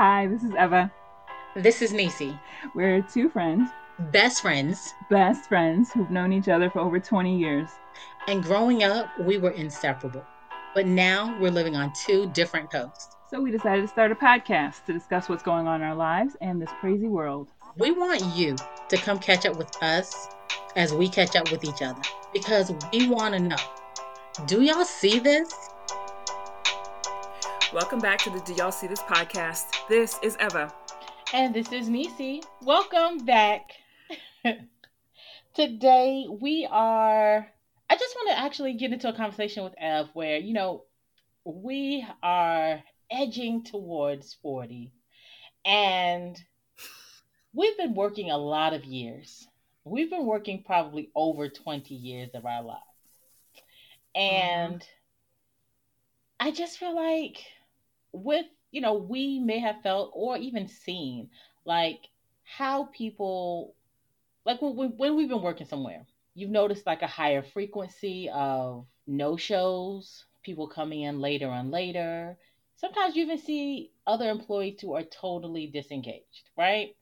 Hi, this is Eva. This is Nisi. We're two friends, Best friends. best friends who've known each other for over 20 years. And growing up, we were inseparable. But now we're living on two different coasts. So we decided to start a podcast to discuss what's going on in our lives and this crazy world. We want you to come catch up with us as we catch up with each other because we want to know do y'all see this? Welcome back to the Do Y'all See This podcast. This is Eva. And this is Nisi. Welcome back. Today we are I just want to actually get into a conversation with Ev where, you know, we are edging towards 40 and we've been working a lot of years. We've been working probably over 20 years of our lives. Mm-hmm. And I just feel like with you know we may have felt or even seen like how people like when, when we've been working somewhere you've noticed like a higher frequency of no shows people coming in later and later. Sometimes you even see other employees who are totally disengaged right?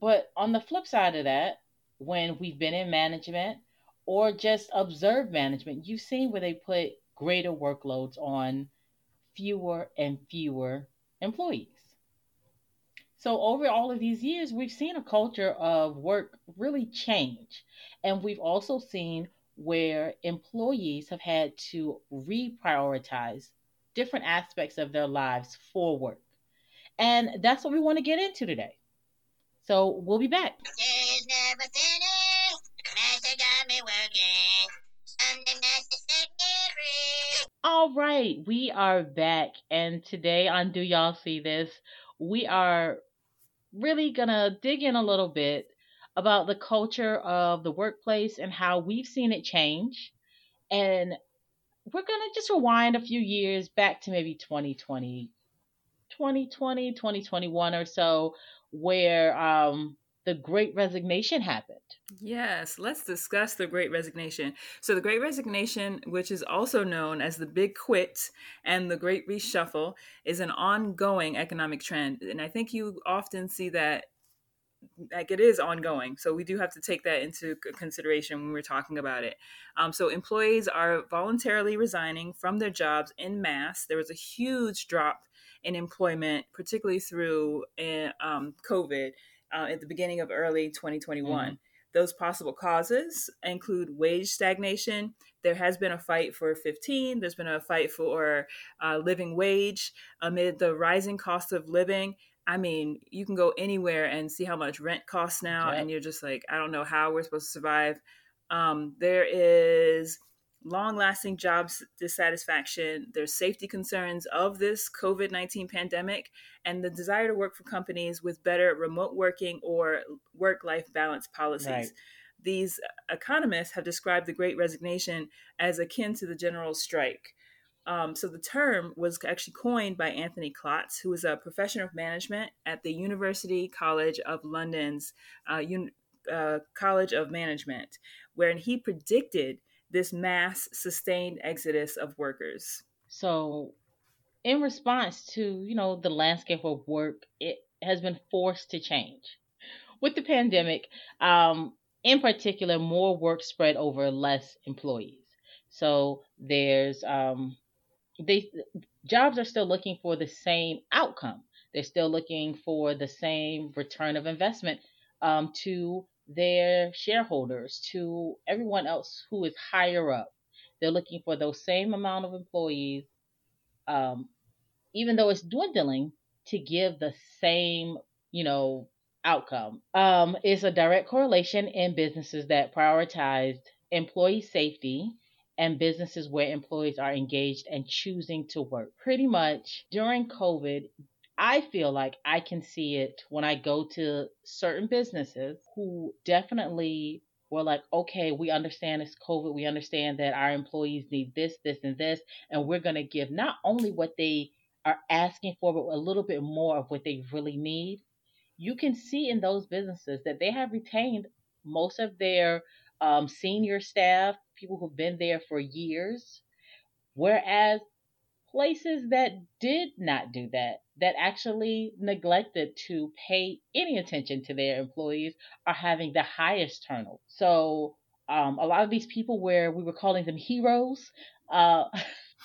But on the flip side of that when we've been in management or just observed management you've seen where they put greater workloads on fewer and fewer employees. So, over all of these years, we've seen a culture of work really change. And we've also seen where employees have had to reprioritize different aspects of their lives for work. And that's what we want to get into today. So, we'll be back. All right, we are back, and today on Do Y'all See This, we are really gonna dig in a little bit about the culture of the workplace and how we've seen it change. And we're gonna just rewind a few years back to maybe 2020, 2020, 2021 or so, where um, the Great Resignation happened. Yes, let's discuss the Great Resignation. So, the Great Resignation, which is also known as the Big Quit and the Great Reshuffle, is an ongoing economic trend. And I think you often see that like it is ongoing. So we do have to take that into consideration when we're talking about it. Um, so employees are voluntarily resigning from their jobs in mass. There was a huge drop in employment, particularly through uh, um, COVID uh, at the beginning of early 2021. Those possible causes include wage stagnation. There has been a fight for 15. There's been a fight for uh, living wage amid the rising cost of living. I mean, you can go anywhere and see how much rent costs now, Yep. and you're just like, I don't know how we're supposed to survive. Um, there is long lasting job dissatisfaction. There's safety concerns of this COVID 19 pandemic and the desire to work for companies with better remote working or work life balance policies. Right. These economists have described the great resignation as akin to the general strike. Um, so the term was actually coined by Anthony Klotz, who is a professor of management at the University College of London's uh, Un- uh, College of Management, wherein he predicted this mass sustained exodus of workers. So, in response to you know the landscape of work, it has been forced to change with the pandemic. Um, in particular, more work spread over less employees. So there's um, they jobs are still looking for the same outcome. They're still looking for the same return of investment um, to their shareholders, to everyone else who is higher up. They're looking for those same amount of employees um, even though it's dwindling, to give the same, you know, outcome. Um, is a direct correlation in businesses that prioritized employee safety and businesses where employees are engaged and choosing to work. Pretty much during COVID, I feel like I can see it when I go to certain businesses who definitely were like, okay, we understand it's COVID. We understand that our employees need this, this, and this. And we're going to give not only what they are asking for, but a little bit more of what they really need. You can see in those businesses that they have retained most of their um, senior staff, people who've been there for years, whereas places that did not do that, that actually neglected to pay any attention to their employees, are having the highest turnover. So um, a lot of these people, where we were calling them heroes, uh,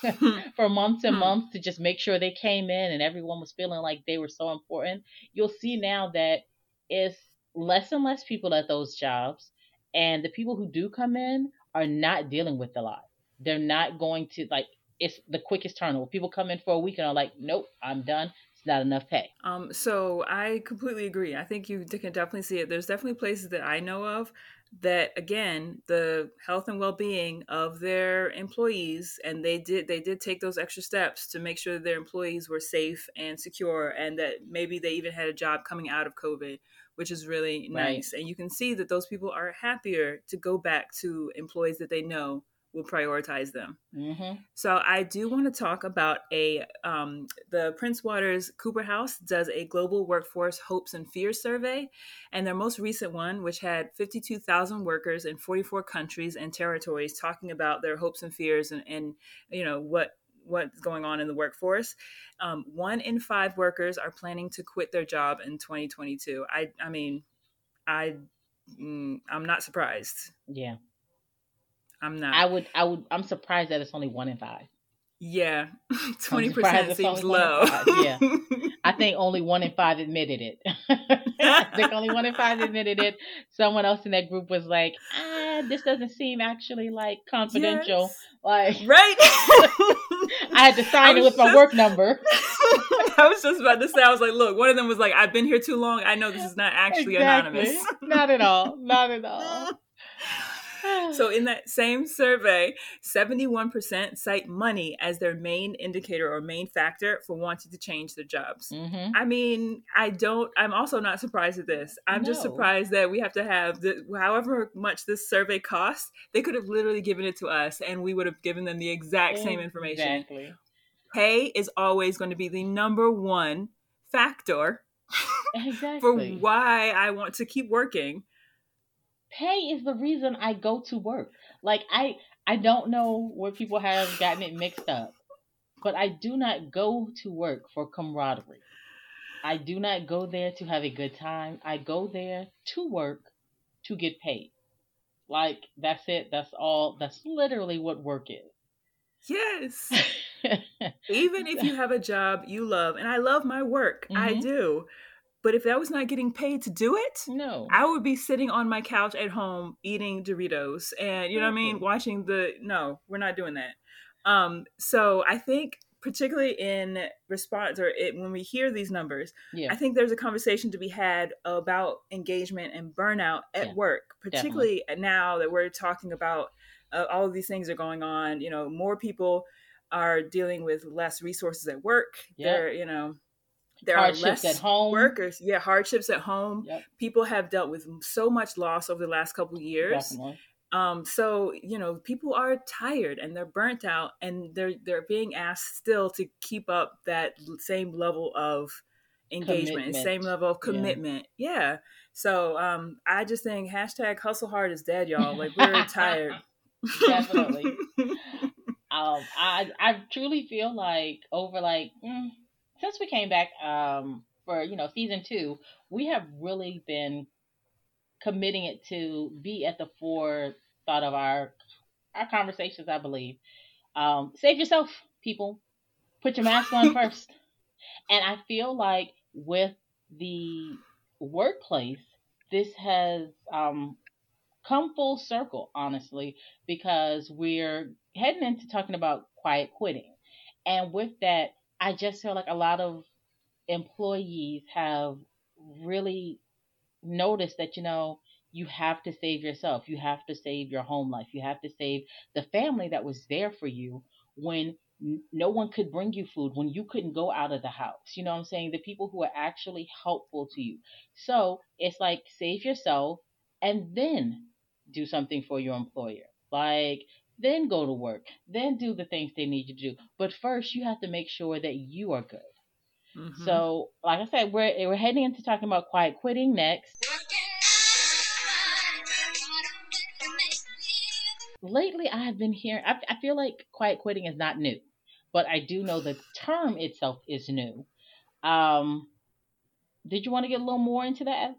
for months and Hmm. months to just make sure they came in and everyone was feeling like they were so important. You'll see now that it's less and less people at those jobs, and the people who do come in are not dealing with a lot. They're not going to like it's the quickest turnover. People come in for a week and are like, "Nope, I'm done. Not enough pay." Um, so I completely agree. I think you can definitely see it. There's definitely places that I know of that again, the health and well-being of their employees and they did they did take those extra steps to make sure that their employees were safe and secure and that maybe they even had a job coming out of COVID, which is really Right. nice. And you can see that those people are happier to go back to employees that they know will prioritize them. hmm So I do want to talk about a um, the Prince Waters Cooper House does a global workforce hopes and fears survey, and their most recent one, which had 52,000 workers in 44 countries and territories, talking about their hopes and fears and, and you know what what's going on in the workforce. Um, one in five workers are planning to quit their job in 2022. I I mean, I mm, I'm not surprised. Yeah, I'm not. I would. I would. I'm surprised that it's only one in five. Yeah, twenty percent seems low. yeah. I think only one in five admitted it. I think only one in five admitted it. Someone else in that group was like, ah, this doesn't seem actually like confidential. Yes. Like right. I had to sign it with my work number. I was just about to say, I was like, look, one of them was like, I've been here too long. I know this is not actually anonymous. Not at all. Not at all. So, in that same survey, 71% cite money as their main indicator or main factor for wanting to change their jobs. hmm I mean, I don't, I'm also not surprised at this. I'm just surprised that we have to have the, however much this survey costs, they could have literally given it to us and we would have given them the exact same information. Exactly. Pay is always going to be the number one factor Exactly. for why I want to keep working. Pay is the reason I go to work. Like I I don't know where people have gotten it mixed up, but I do not go to work for camaraderie. I do not go there to have a good time. I go there to work to get paid. Like that's it. That's all. That's literally what work is. Yes. Even if you have a job you love, and I love my work, I Mhm. do. But if I was not getting paid to do it, no. I would be sitting on my couch at home eating Doritos and you know what I mean, watching the no, we're not doing that. Um so I think particularly in response or it, when we hear these numbers, yeah. I think there's a conversation to be had about engagement and burnout at Yeah, work, particularly now that we're talking about uh, all of these things are going on. You know, more people are dealing with less resources at work. Yep. There, you know, there Hardships are less at home. workers. Yeah, hardships at home. Yep. People have dealt with so much loss over the last couple of years. Definitely. Um, so you know, people are tired and they're burnt out, and they're they're being asked still to keep up that same level of engagement, and same level of Yeah. commitment. Yeah. So um, I just think hashtag hustle hard is dead, y'all. Like we're tired. Definitely. um i i truly feel like over like mm, since we came back um for you know season two we have really been committing it to be at the forethought of our our conversations i believe. Um save yourself people. Put your mask on first. And i feel like with the workplace this has um come full circle honestly because we're heading into talking about quiet quitting. And with that, I just feel like a lot of employees have really noticed that, you know, you have to save yourself. You have to save your home life. You have to save the family that was there for you when no one could bring you food, when you couldn't go out of the house. You know what I'm saying? The people who are actually helpful to you. So it's like save yourself and then do something for your employer. Like, then go to work, then do the things they need you to do. But first, you have to make sure that you are good. Mhm. So, like I said, we're we're heading into talking about quiet quitting next. Lately, I have been hearing. I, I feel like quiet quitting is not new, but I do know the term itself is new. Um, did you want to get a little more into that?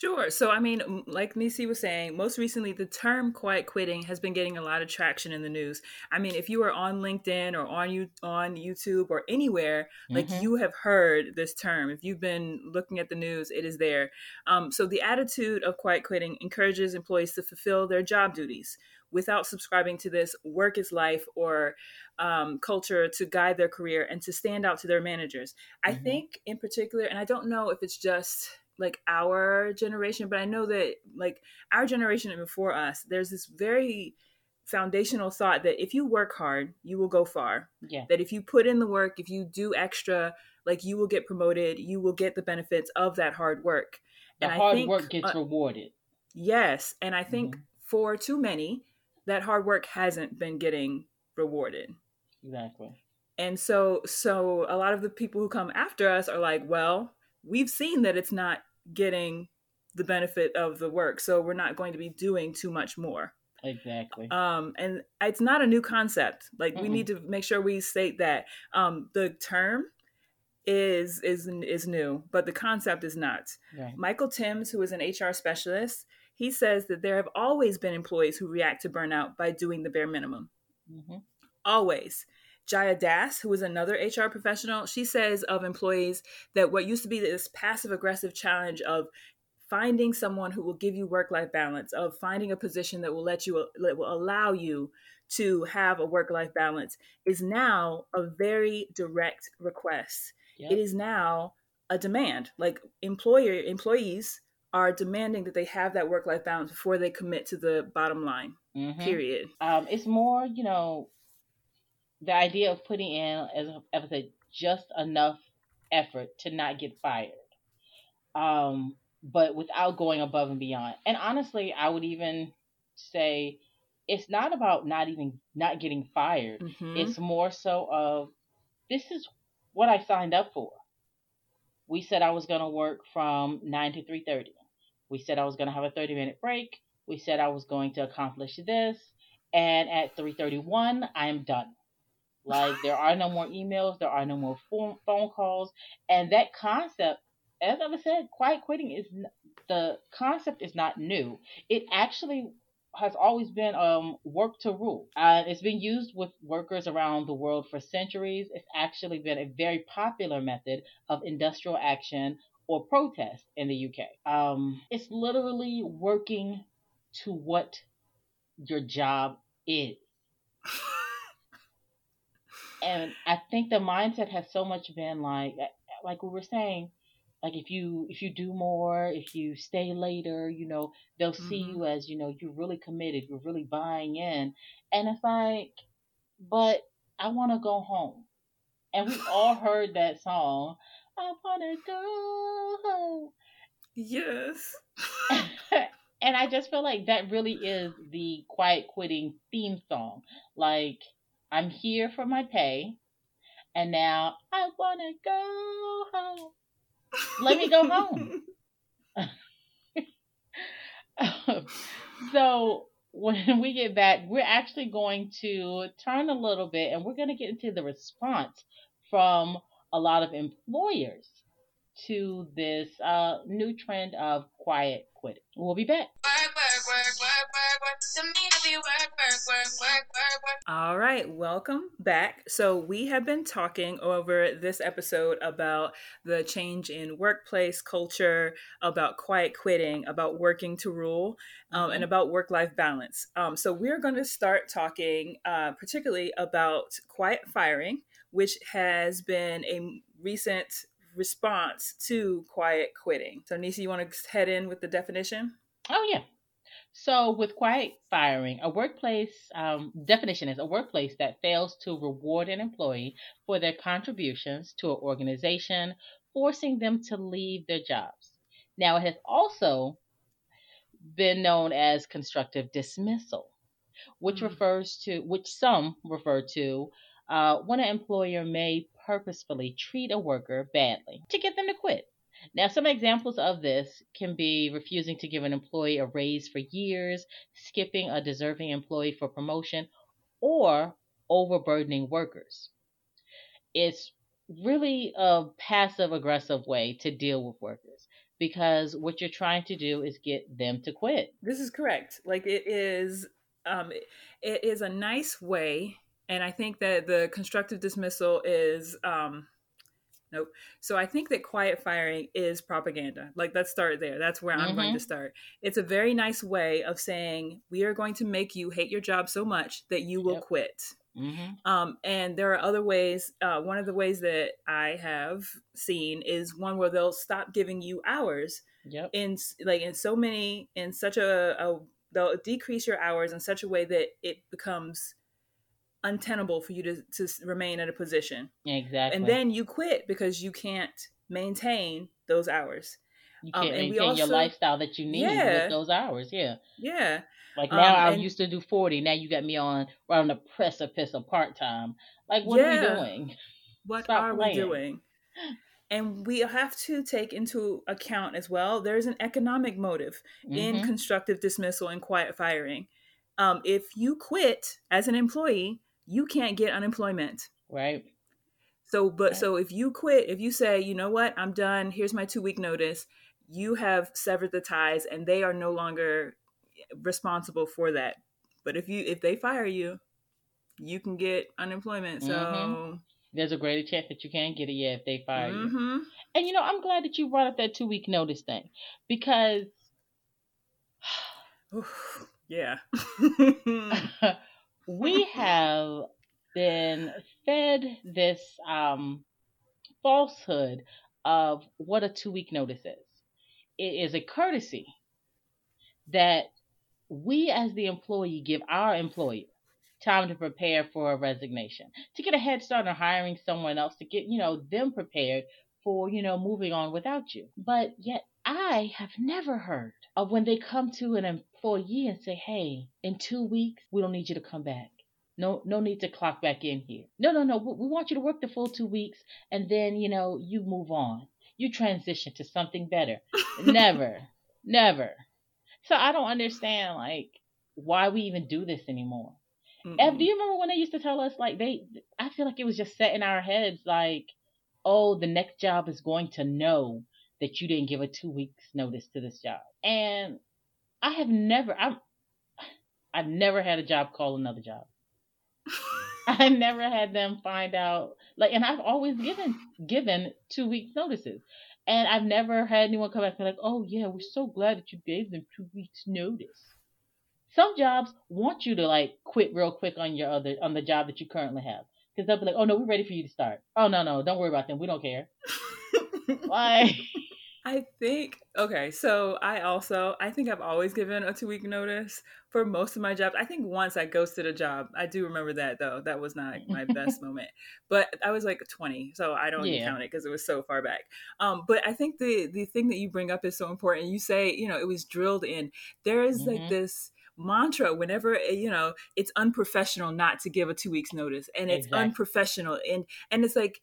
Sure. So, I mean, like Nisi was saying, most recently the term quiet quitting has been getting a lot of traction in the news. I mean, if you are on LinkedIn or on you on YouTube or anywhere, like Mhm. you have heard this term. If you've been looking at the news, it is there. Um, so, the attitude of quiet quitting encourages employees to fulfill their job duties without subscribing to this work is life or um, culture to guide their career and to stand out to their managers. I Mhm. think, in particular, and I don't know if it's just like our generation, but I know that like our generation and before us, there's this very foundational thought that if you work hard, you will go far. Yeah. That if you put in the work, if you do extra, like you will get promoted, you will get the benefits of that hard work. The And I hard think, work gets uh, rewarded. Yes, and I think Mhm. for too many, that hard work hasn't been getting rewarded. Exactly. And so so a lot of the people who come after us are like, well, we've seen that it's not getting the benefit of the work, so we're not going to be doing too much more. Exactly. Um, and it's not a new concept. Like we Mm-mm. need to make sure we state that um, the term is is is new, but the concept is not. right. Michael Timms, who is an HR specialist, he says that there have always been employees who react to burnout by doing the bare minimum. hmm Always. Jaya Dass, who is another HR professional, she says of employees that what used to be this passive aggressive challenge of finding someone who will give you work life balance, of finding a position that will let you, that will allow you to have a work life balance, is now a very direct request. Yep. It is now a demand. Like employer employees are demanding that they have that work life balance before they commit to the bottom line. Mhm. Period. Um, it's more, you know, the idea of putting in, as I said, just enough effort to not get fired, um, but without going above and beyond. And honestly, I would even say it's not about not even not getting fired. Mhm. It's more so of this is what I signed up for. We said I was going to work from 9 to 3:30. We said I was going to have a 30-minute break. We said I was going to accomplish this, and at 3:31 I am done. Like there are no more emails, there are no more phone phone calls, and that concept as I've said, quiet quitting is the concept is not new. It actually has always been um, work to rule. Uh, it's been used with workers around the world for centuries. It's actually been a very popular method of industrial action or protest in the UK. Um, it's literally working to what your job is. And I think the mindset has so much been like, like we were saying, like if you if you do more, if you stay later, you know, they'll see Mhm. you as you know you're really committed, you're really buying in, and it's like, but I want to go home, and we all heard that song. I want to go home. Yes. and I just feel like that really is the quiet quitting theme song. Like, I'm here for my pay, and now I want to go home. Let me go home. so, when we get back, we're actually going to turn a little bit and we're going to get into the response from a lot of employers to this uh, new trend of quiet quitting. We'll be back. All right, welcome back. So, we have been talking over this episode about the change in workplace culture, about quiet quitting, about working to rule, um, and about work life balance. Um, so, we're going to start talking uh, particularly about quiet firing, which has been a recent response to quiet quitting. So, Nisa, you want to head in with the definition? Oh, yeah. So, with quiet firing, a workplace um, definition is a workplace that fails to reward an employee for their contributions to an organization, forcing them to leave their jobs. Now, it has also been known as constructive dismissal, which Mm. refers to, which some refer to, uh, when an employer may purposefully treat a worker badly to get them to quit. Now, some examples of this can be refusing to give an employee a raise for years, skipping a deserving employee for promotion, or overburdening workers. it's really a passive aggressive way to deal with workers because what you're trying to do is get them to quit. This is correct. Like it is, um, it, is a nice way, and I think that the constructive dismissal is, um, nope. So I think that quiet firing is propaganda. Like let's start there. That's where I'm going Mhm. to start. It's a very nice way of saying we are going to make you hate your job so much that you will Yep. quit. hmm Um, and there are other ways. Uh, one of the ways that I have seen is one where they'll stop giving you hours Yep. in like in so many in such a, a they'll decrease your hours in such a way that it becomes untenable for you to to remain in a position, Exactly. and then you quit because you can't maintain those hours. you um, can't and we maintain your lifestyle that you need Yeah. with those hours. Yeah. Yeah, Like Um, now I and- used to do 40. Now you got me on on the precipice of part time. Like what are we doing? what Stop are playing. we doing? And we have to take into account as well. There's an economic motive in Mhm. constructive dismissal and quiet firing. Um, if you quit as an employee, you can't get unemployment. Right. So, but Right. so if you quit, if you say, you know what, I'm done, here's my two week notice, you have severed the ties and they are no longer responsible for that. But if you if they fire you, you can get unemployment. So, Mhm. There's a greater chance that you can get it, yeah, if they fire you. mhm. And you know, I'm glad that you brought up that two week notice thing because yeah. we have been fed this um, falsehood of what a two week notice is. It is a courtesy that we, as the employee, give our employer time to prepare for a resignation, to get a head start on hiring someone else, to get, you know, them prepared for, you know, moving on without you. But yet, I have never heard of when they come to an employee and say, hey, in two weeks, we don't need you to come back. No, no need to clock back in here. No, no, no. We want you to work the full two weeks, and then you know you move on. You transition to something better. never, never. So I don't understand like why we even do this anymore. Ev, Mm-mm. do you remember when they used to tell us like they? I feel like it was just set in our heads like, oh, the next job is going to know that you didn't give a two weeks notice to this job, and I have never, I'm, I've never had a job call another job. I never had them find out like, and I've always given given two weeks notices, and I've never had anyone come back and be like, oh yeah, we're so glad that you gave them two weeks notice. Some jobs want you to like quit real quick on your other on the job that you currently have because they'll be like, oh no, we're ready for you to start. Oh no no, don't worry about them, we don't care. Like, I think okay, so I also I think I've always given a two week notice for most of my jobs. I think once I ghosted a job. I do remember that though. That was not my best moment. But I was like 20, so I don't even Yeah. count it because it was so far back. Um, but I think the the thing that you bring up is so important. You say, you know, it was drilled in. There is like Mhm. this mantra whenever eh, you know it's unprofessional not to give a two weeks notice and it's Exactly. unprofessional and and it's like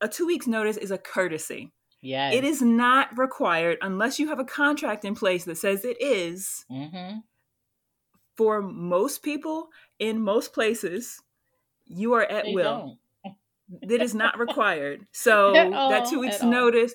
a two weeks notice is a courtesy yeah, it is not required unless you have a contract in place that says it is Mm-hmm. for most people in most places. You are at They will. That is not required. So At that two weeks at all. notice.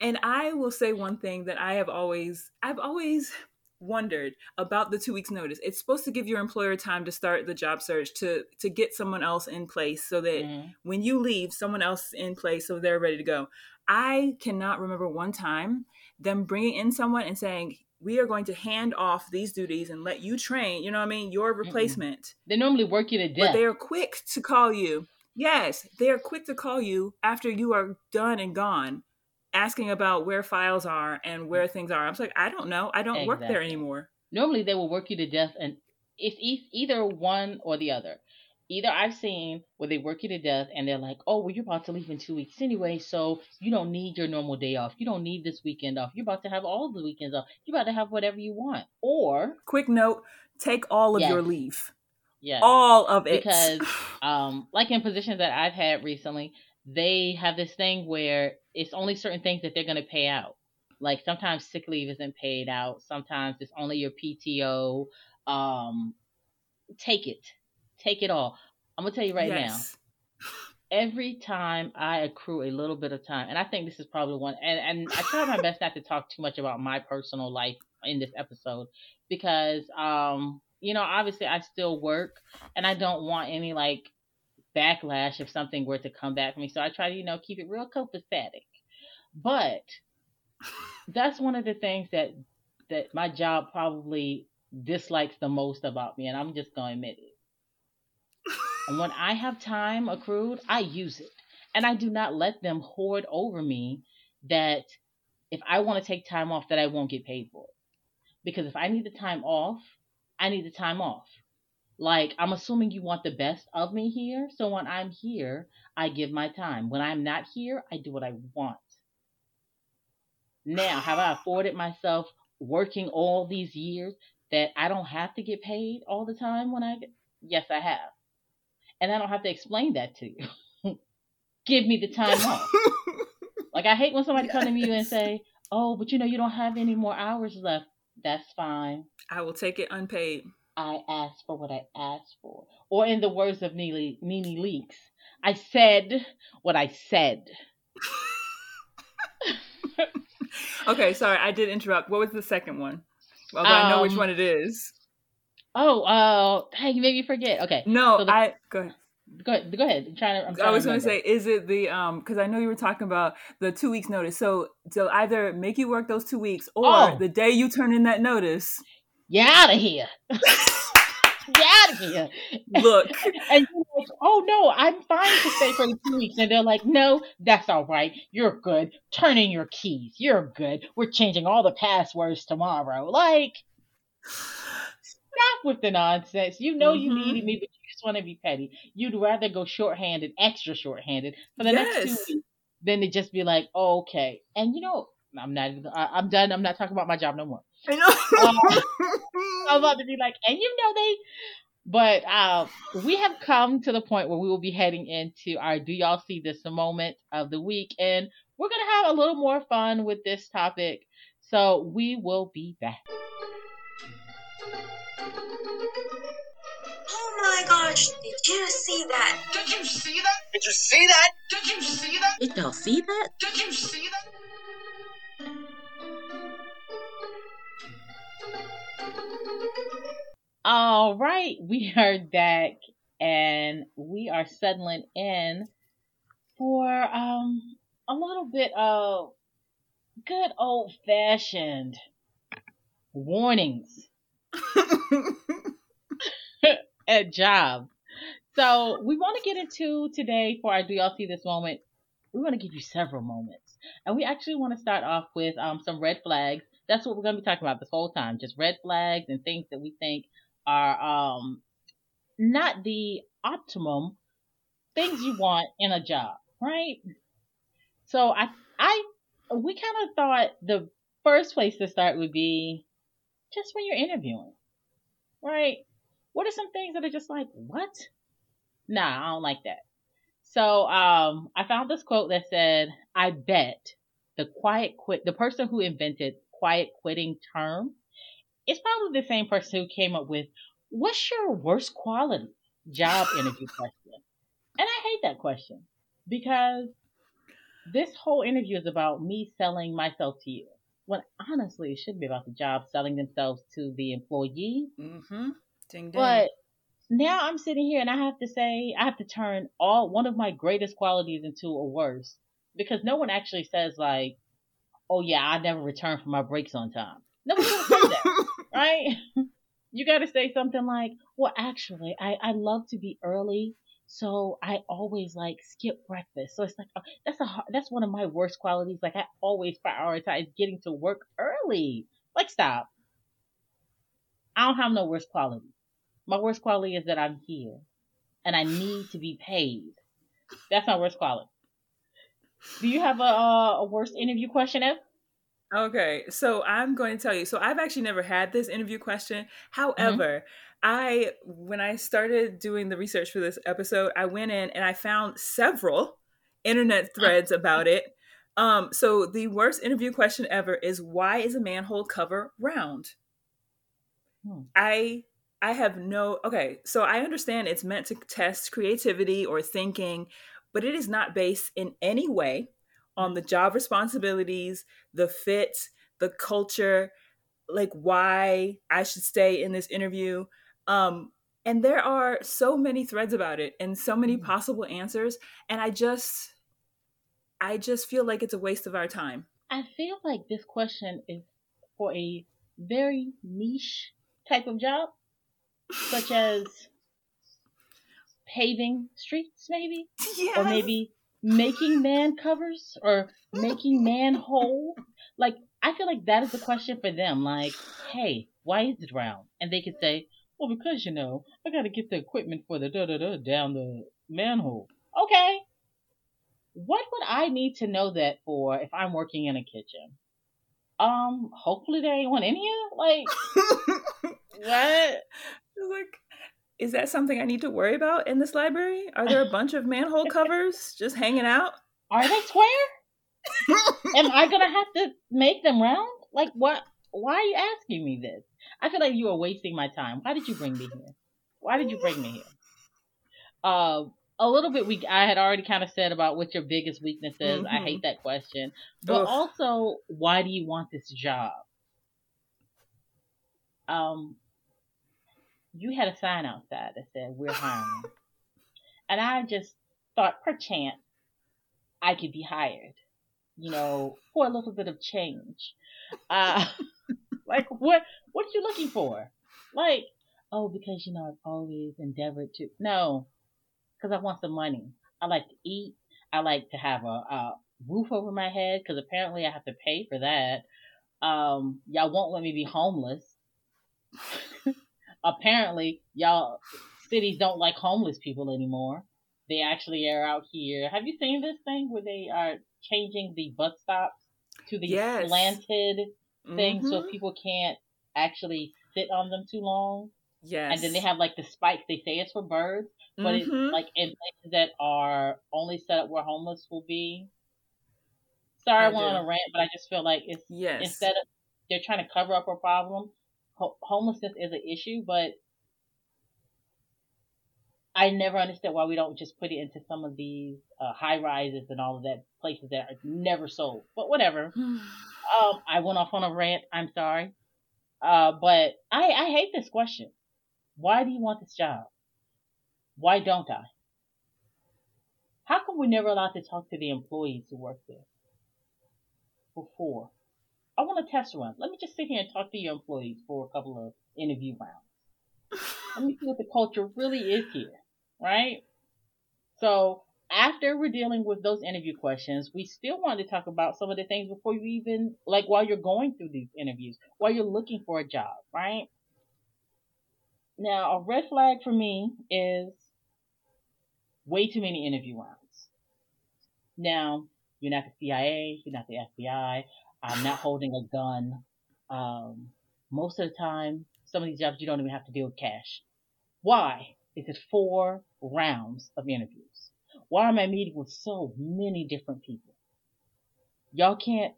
And I will say one thing that I have always, I've always wondered about the two weeks notice. It's supposed to give your employer time to start the job search to to get someone else in place so that Mhm. when you leave, someone else is in place so they're ready to go. I cannot remember one time them bringing in someone and saying, "We are going to hand off these duties and let you train." You know what I mean? Your replacement. They normally work you to death. But they are quick to call you. Yes, they are quick to call you after you are done and gone, asking about where files are and where mm-hmm. things are. I was like, I don't know. I don't work there anymore. normally they will work you to death and it's either one or the other either i've seen where they work you to death and they're like oh well you're about to leave in two weeks anyway so you don't need your normal day off. You don't need this weekend off. You're about to have all the weekends off. You're about to have whatever you want. Or Quick note: take all of your leave, yeah all of it, because um like in positions that i've had recently they have this thing where it's only certain things that they're going to pay out. Like sometimes sick leave isn't paid out. Sometimes it's only your pto um take it take it all i'm gonna tell you right Yes. every time I accrue a little bit of time, and I think this is probably one, and, and I try my best not to talk too much about my personal life in this episode because, um, you know, obviously I still work and I don't want any like backlash if something were to come back for me. So I try to, you know, keep it real copacetic. But that's one of the things that that my job probably dislikes the most about me, and I'm just gonna admit it. And when I have time accrued, I use it. And I do not let them hoard over me that if I want to take time off that I won't get paid for it. Because if I need the time off, I need the time off. Like I'm assuming you want the best of me here, so when I'm here, I give my time. When I'm not here, I do what I want. Now, have I afforded myself working all these years that I don't have to get paid all the time when I get Yes, I have and I don't have to explain that to you. Give me the time off. like I hate when somebody yes. come to me and say, "Oh, but you know you don't have any more hours left." That's fine. I will take it unpaid. I asked for what I asked for. Or in the words of Nene, Nene Leakes, I said what I said. okay, sorry, I did interrupt. What was the second one? Although um, I know which um, one it is. Oh, uh, hey, you made me forget. Okay. No, so the, I go ahead. Go ahead. Go ahead. I'm trying to. I'm trying I was going to say, is it the um? Because I know you were talking about the two weeks notice. So, so either make you work those two weeks, or oh. the day you turn in that notice, you're out of here. Get out of here. Look. and you're like, oh no, I'm fine to stay for the two weeks. And they're like, no, that's all right. You're good. Turn in your keys. You're good. We're changing all the passwords tomorrow. Like, Stop with the nonsense. You know mm-hmm. you needed me, but you just want to be petty. You'd rather go shorthanded, extra shorthanded for the yes. next two weeks than to just be like, oh, okay. And you know, I'm not. I, am done. I'm not talking about my job no more. I know. I'm about to be like, and you know they. But uh, we have come to the point where we will be heading into our "Do y'all see this?" moment of the week, and we're gonna have a little more fun with this topic. So we will be back. My gosh, did you see that? Did you see that? Did you see that? Did you see that? Did y'all see that? Did you see that? All right, we are back and we are settling in for um a little bit of good old fashioned warnings at job. So we want to get into today for our Do Y'all See This moment. We want to give you several moments. And we actually want to start off with um, some red flags. That's what we're going to be talking about this whole time. Just red flags and things that we think are um, not the optimum things you want in a job, right? So I, I, we kind of thought the first place to start would be just when you're interviewing, right? What are some things that are just like, what? Nah, I don't like that. So um, I found this quote that said, I bet the quiet quit, the person who invented quiet quitting term is probably the same person who came up with, what's your worst quality job interview question? And I hate that question because this whole interview is about me selling myself to you. When honestly, it should be about the job selling themselves to the employee. Mm-hmm. Ding, ding. But now I'm sitting here and I have to say I have to turn all one of my greatest qualities into a worst because no one actually says like, "Oh yeah, I never return for my breaks on time." Nobody's gonna say that, right? You got to say something like, "Well, actually, I I love to be early." So I always like skip breakfast. So it's like uh, that's a that's one of my worst qualities. Like I always prioritize getting to work early. Like stop. I don't have no worst quality. My worst quality is that I'm here and I need to be paid. That's my worst quality. Do you have a, a worst interview question, Ev? Okay, so I'm going to tell you. So I've actually never had this interview question. However, mm-hmm. I when I started doing the research for this episode, I went in and I found several internet threads about it. Um, so the worst interview question ever is why is a manhole cover round? Hmm. I I have no okay, so I understand it's meant to test creativity or thinking, but it is not based in any way on the job responsibilities, the fit, the culture, like why I should stay in this interview. Um, and there are so many threads about it and so many Mhm. possible answers. And I just, I just feel like it's a waste of our time. I feel like this question is for a very niche type of job, such as paving streets, maybe, or maybe making man covers or making manhole. Like, I feel like that is the question for them. Like, hey, why is it round? And they could say, well, because you know, I got to get the equipment for the da da da down the manhole. Okay. What would I need to know that for if I'm working in a kitchen? Um, hopefully there ain't one in here. Like, what? like, is that something I need to worry about in this library? Are there a bunch of manhole covers just hanging out? Are they square? Am I gonna have to make them round? Like, what? Why are you asking me this? I feel like you are wasting my time. Why did you bring me here? Why did you bring me here? Uh, a little bit. We I had already kind of said about what your biggest weakness is. I Mhm. hate that question, but Ugh. also, why do you want this job? Um, you had a sign outside that said we're hiring, and I just thought perchance I could be hired. You know, for a little bit of change. Uh, like what? What are you looking for? Like, oh, because you know I've always endeavored to. No, because I want some money. I like to eat. I like to have a, a roof over my head because apparently I have to pay for that. Um, y'all won't let me be homeless. apparently, y'all cities don't like homeless people anymore. They actually are out here. Have you seen this thing where they are changing the bus stops to the Yes. slanted thing so Mhm. people can't actually sit on them too long? yes, And then they have like the spikes. They say it's for birds, but it's Mhm. like in places that are only set up where homeless will be. Sorry, I, I went on a rant, but I just feel like it's yes, instead of they're trying to cover up a problem. Ho- homelessness is an issue, but I never understood why we don't just put it into some of these uh, high rises and all of that places that are never sold. But whatever. Um, I went off on a rant. I'm sorry. Uh, but I, I hate this question. Why do you want this job? Why don't I? How come we're never allowed to talk to the employees who work there? Before. I want a test run. Let me just sit here and talk to your employees for a couple of interview rounds. Let me see what the culture really is here, right? So after we're dealing with those interview questions, we still want to talk about some of the things before you even, like while you're going through these interviews, while you're looking for a job, right? Now, a red flag for me is way too many interview rounds. Now, you're not the CIA, you're not the FBI, I'm not holding a gun. Um, most of the time, some of these jobs you don't even have to deal with cash. Why is it four rounds of interviews? Why am I meeting with so many different people? Y'all can't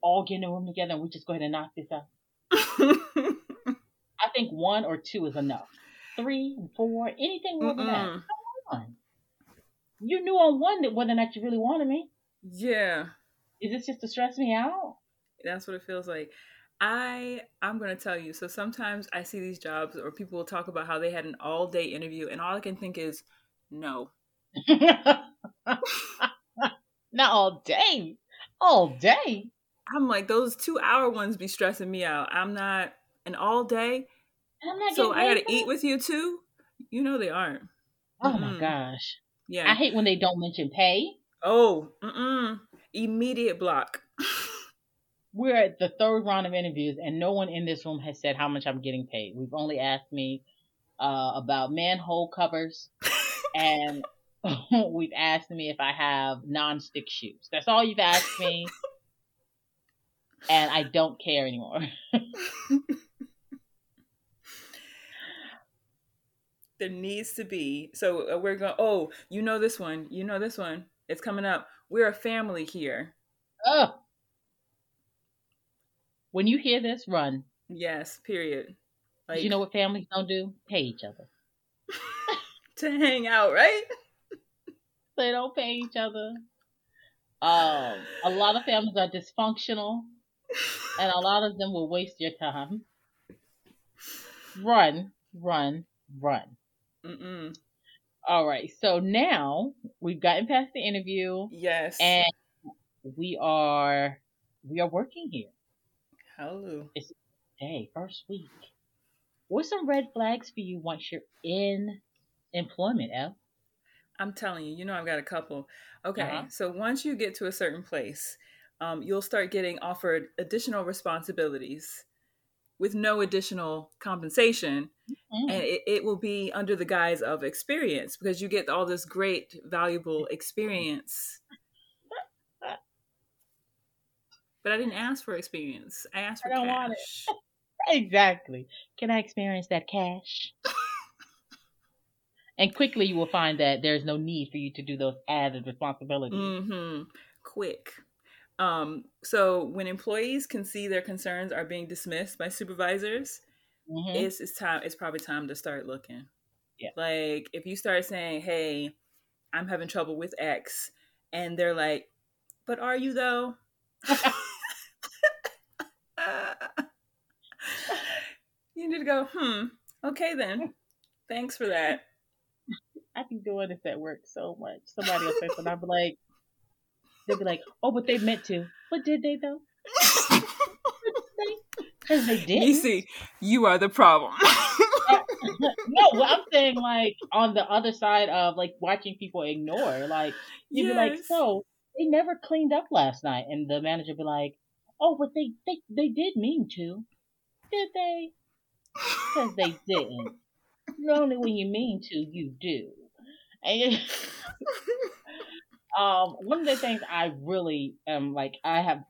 all get in a room together and we just go ahead and knock this out. I think one or two is enough. Three, four, anything more than that. Mm-mm. Come on. You knew on one that whether or not you really wanted me. yeah, Is this just to stress me out? that's what it feels like. I I'm gonna tell you. So sometimes I see these jobs, or people will talk about how they had an all day interview, and all I can think is, no, Not all day. All day. I'm like those two hour ones be stressing me out. I'm not an all day, I'm not so I gotta eat with you too. You know they aren't. Oh my Mm-mm. gosh. Yeah. I hate when they don't mention pay. oh, mm-mm. Immediate block. We're at the third round of interviews, and no one in this room has said how much I'm getting paid. We've only asked me uh, about manhole covers, and we've asked me if I have non-stick shoes. That's all you've asked me, and I don't care anymore. there needs to be so uh, we're going oh you know this one you know this one it's coming up we're a family here Ugh. When you hear this, run. yes period like you know what families don't do? Pay each other. to hang out right they don't pay each other. Um, a lot of families are dysfunctional, and a lot of them will waste your time. Run, run, run. Mm-mm. All right, so now we've gotten past the interview, Yes. and we are we are working here. Hello. It's day, first week. What's some red flags for you once you're in employment? I'm telling you, you know, I've got a couple. Okay, Uh-huh. so once you get to a certain place, um, you'll start getting offered additional responsibilities with no additional compensation, Mm. and it, it will be under the guise of experience because you get all this great, valuable experience. But I didn't ask for experience. I asked for I don't want it. cash. Exactly. Can I experience that cash? and quickly you will find that there's no need for you to do those added responsibilities. hmm Quick. Um, so when employees can see their concerns are being dismissed by supervisors, Mhm. it's it's time. It's probably time to start looking. Yeah. Like if you start saying, "Hey, I'm having trouble with X," and they're like, "But are you though?" you need to go. Hmm. Okay then. Thanks for that. I be doing this at work so much. Somebody will say something, I'll be like, they'll be like, oh, but they meant to. But did they though? Because they did. You see, you are the problem. no, well, I'm saying like on the other side of like watching people ignore. Like you'd be like, so they never cleaned up last night, and the manager be like, oh, but they they they did mean to, did they? Because they didn't. Only when you mean to, you do. And um, one of the things I really am like, I have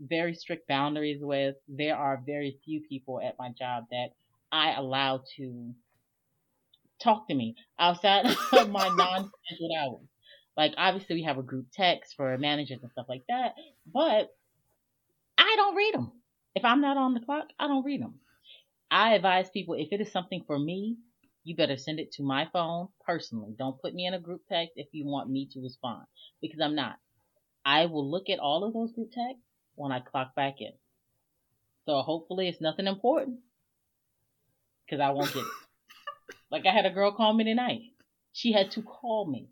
very strict boundaries with. There are very few people at my job that I allow to talk to me outside of my non-scheduled hours. Like obviously we have a group text for managers and stuff like that, but I don't read them. If I'm not on the clock, I don't read them. I advise people if it is something for me, you better send it to my phone personally. Don't put me in a group text if you want me to respond because I'm not. I will look at all of those group texts when I clock back in. So hopefully it's nothing important because I won't get it. like I had a girl call me tonight. She had to call me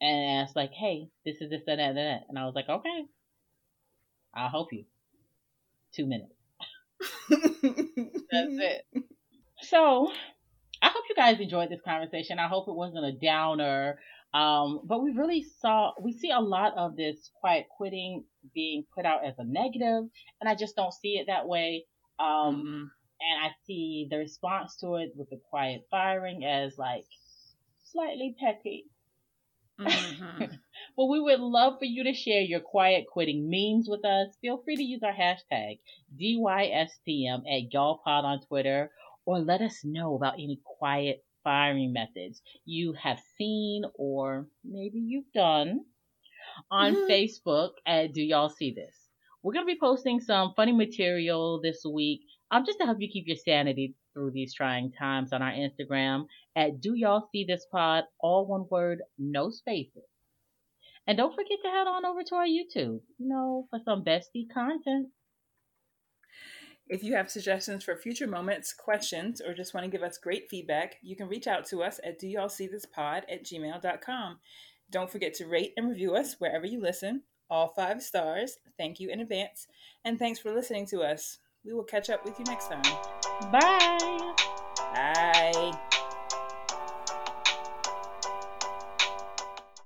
and ask like, "Hey, this is this that that that," and I was like, "Okay, I'll help you." Two minutes. That's it. So, I hope you guys enjoyed this conversation. I hope it wasn't a downer. Um, but we really saw, we see a lot of this quiet quitting being put out as a negative, and I just don't see it that way. Um, Mm-mm. and I see the response to it with the quiet firing as like slightly petty. Mhm. Well, we would love for you to share your quiet quitting memes with us. Feel free to use our hashtag DYSTM at YallPod on Twitter or let us know about any quiet firing methods you have seen or maybe you've done on Mhm. Facebook at Do Y'all See This? We're going to be posting some funny material this week um, just to help you keep your sanity through these trying times on our Instagram at Do Y'all See This Pod, all one word, no spaces. And don't forget to head on over to our YouTube, you know, for some bestie content. If you have suggestions for future moments, questions, or just want to give us great feedback, you can reach out to us at do y'all see this pod at gmail.com. Don't forget to rate and review us wherever you listen. All five stars. Thank you in advance. And thanks for listening to us. We will catch up with you next time. Bye. Bye.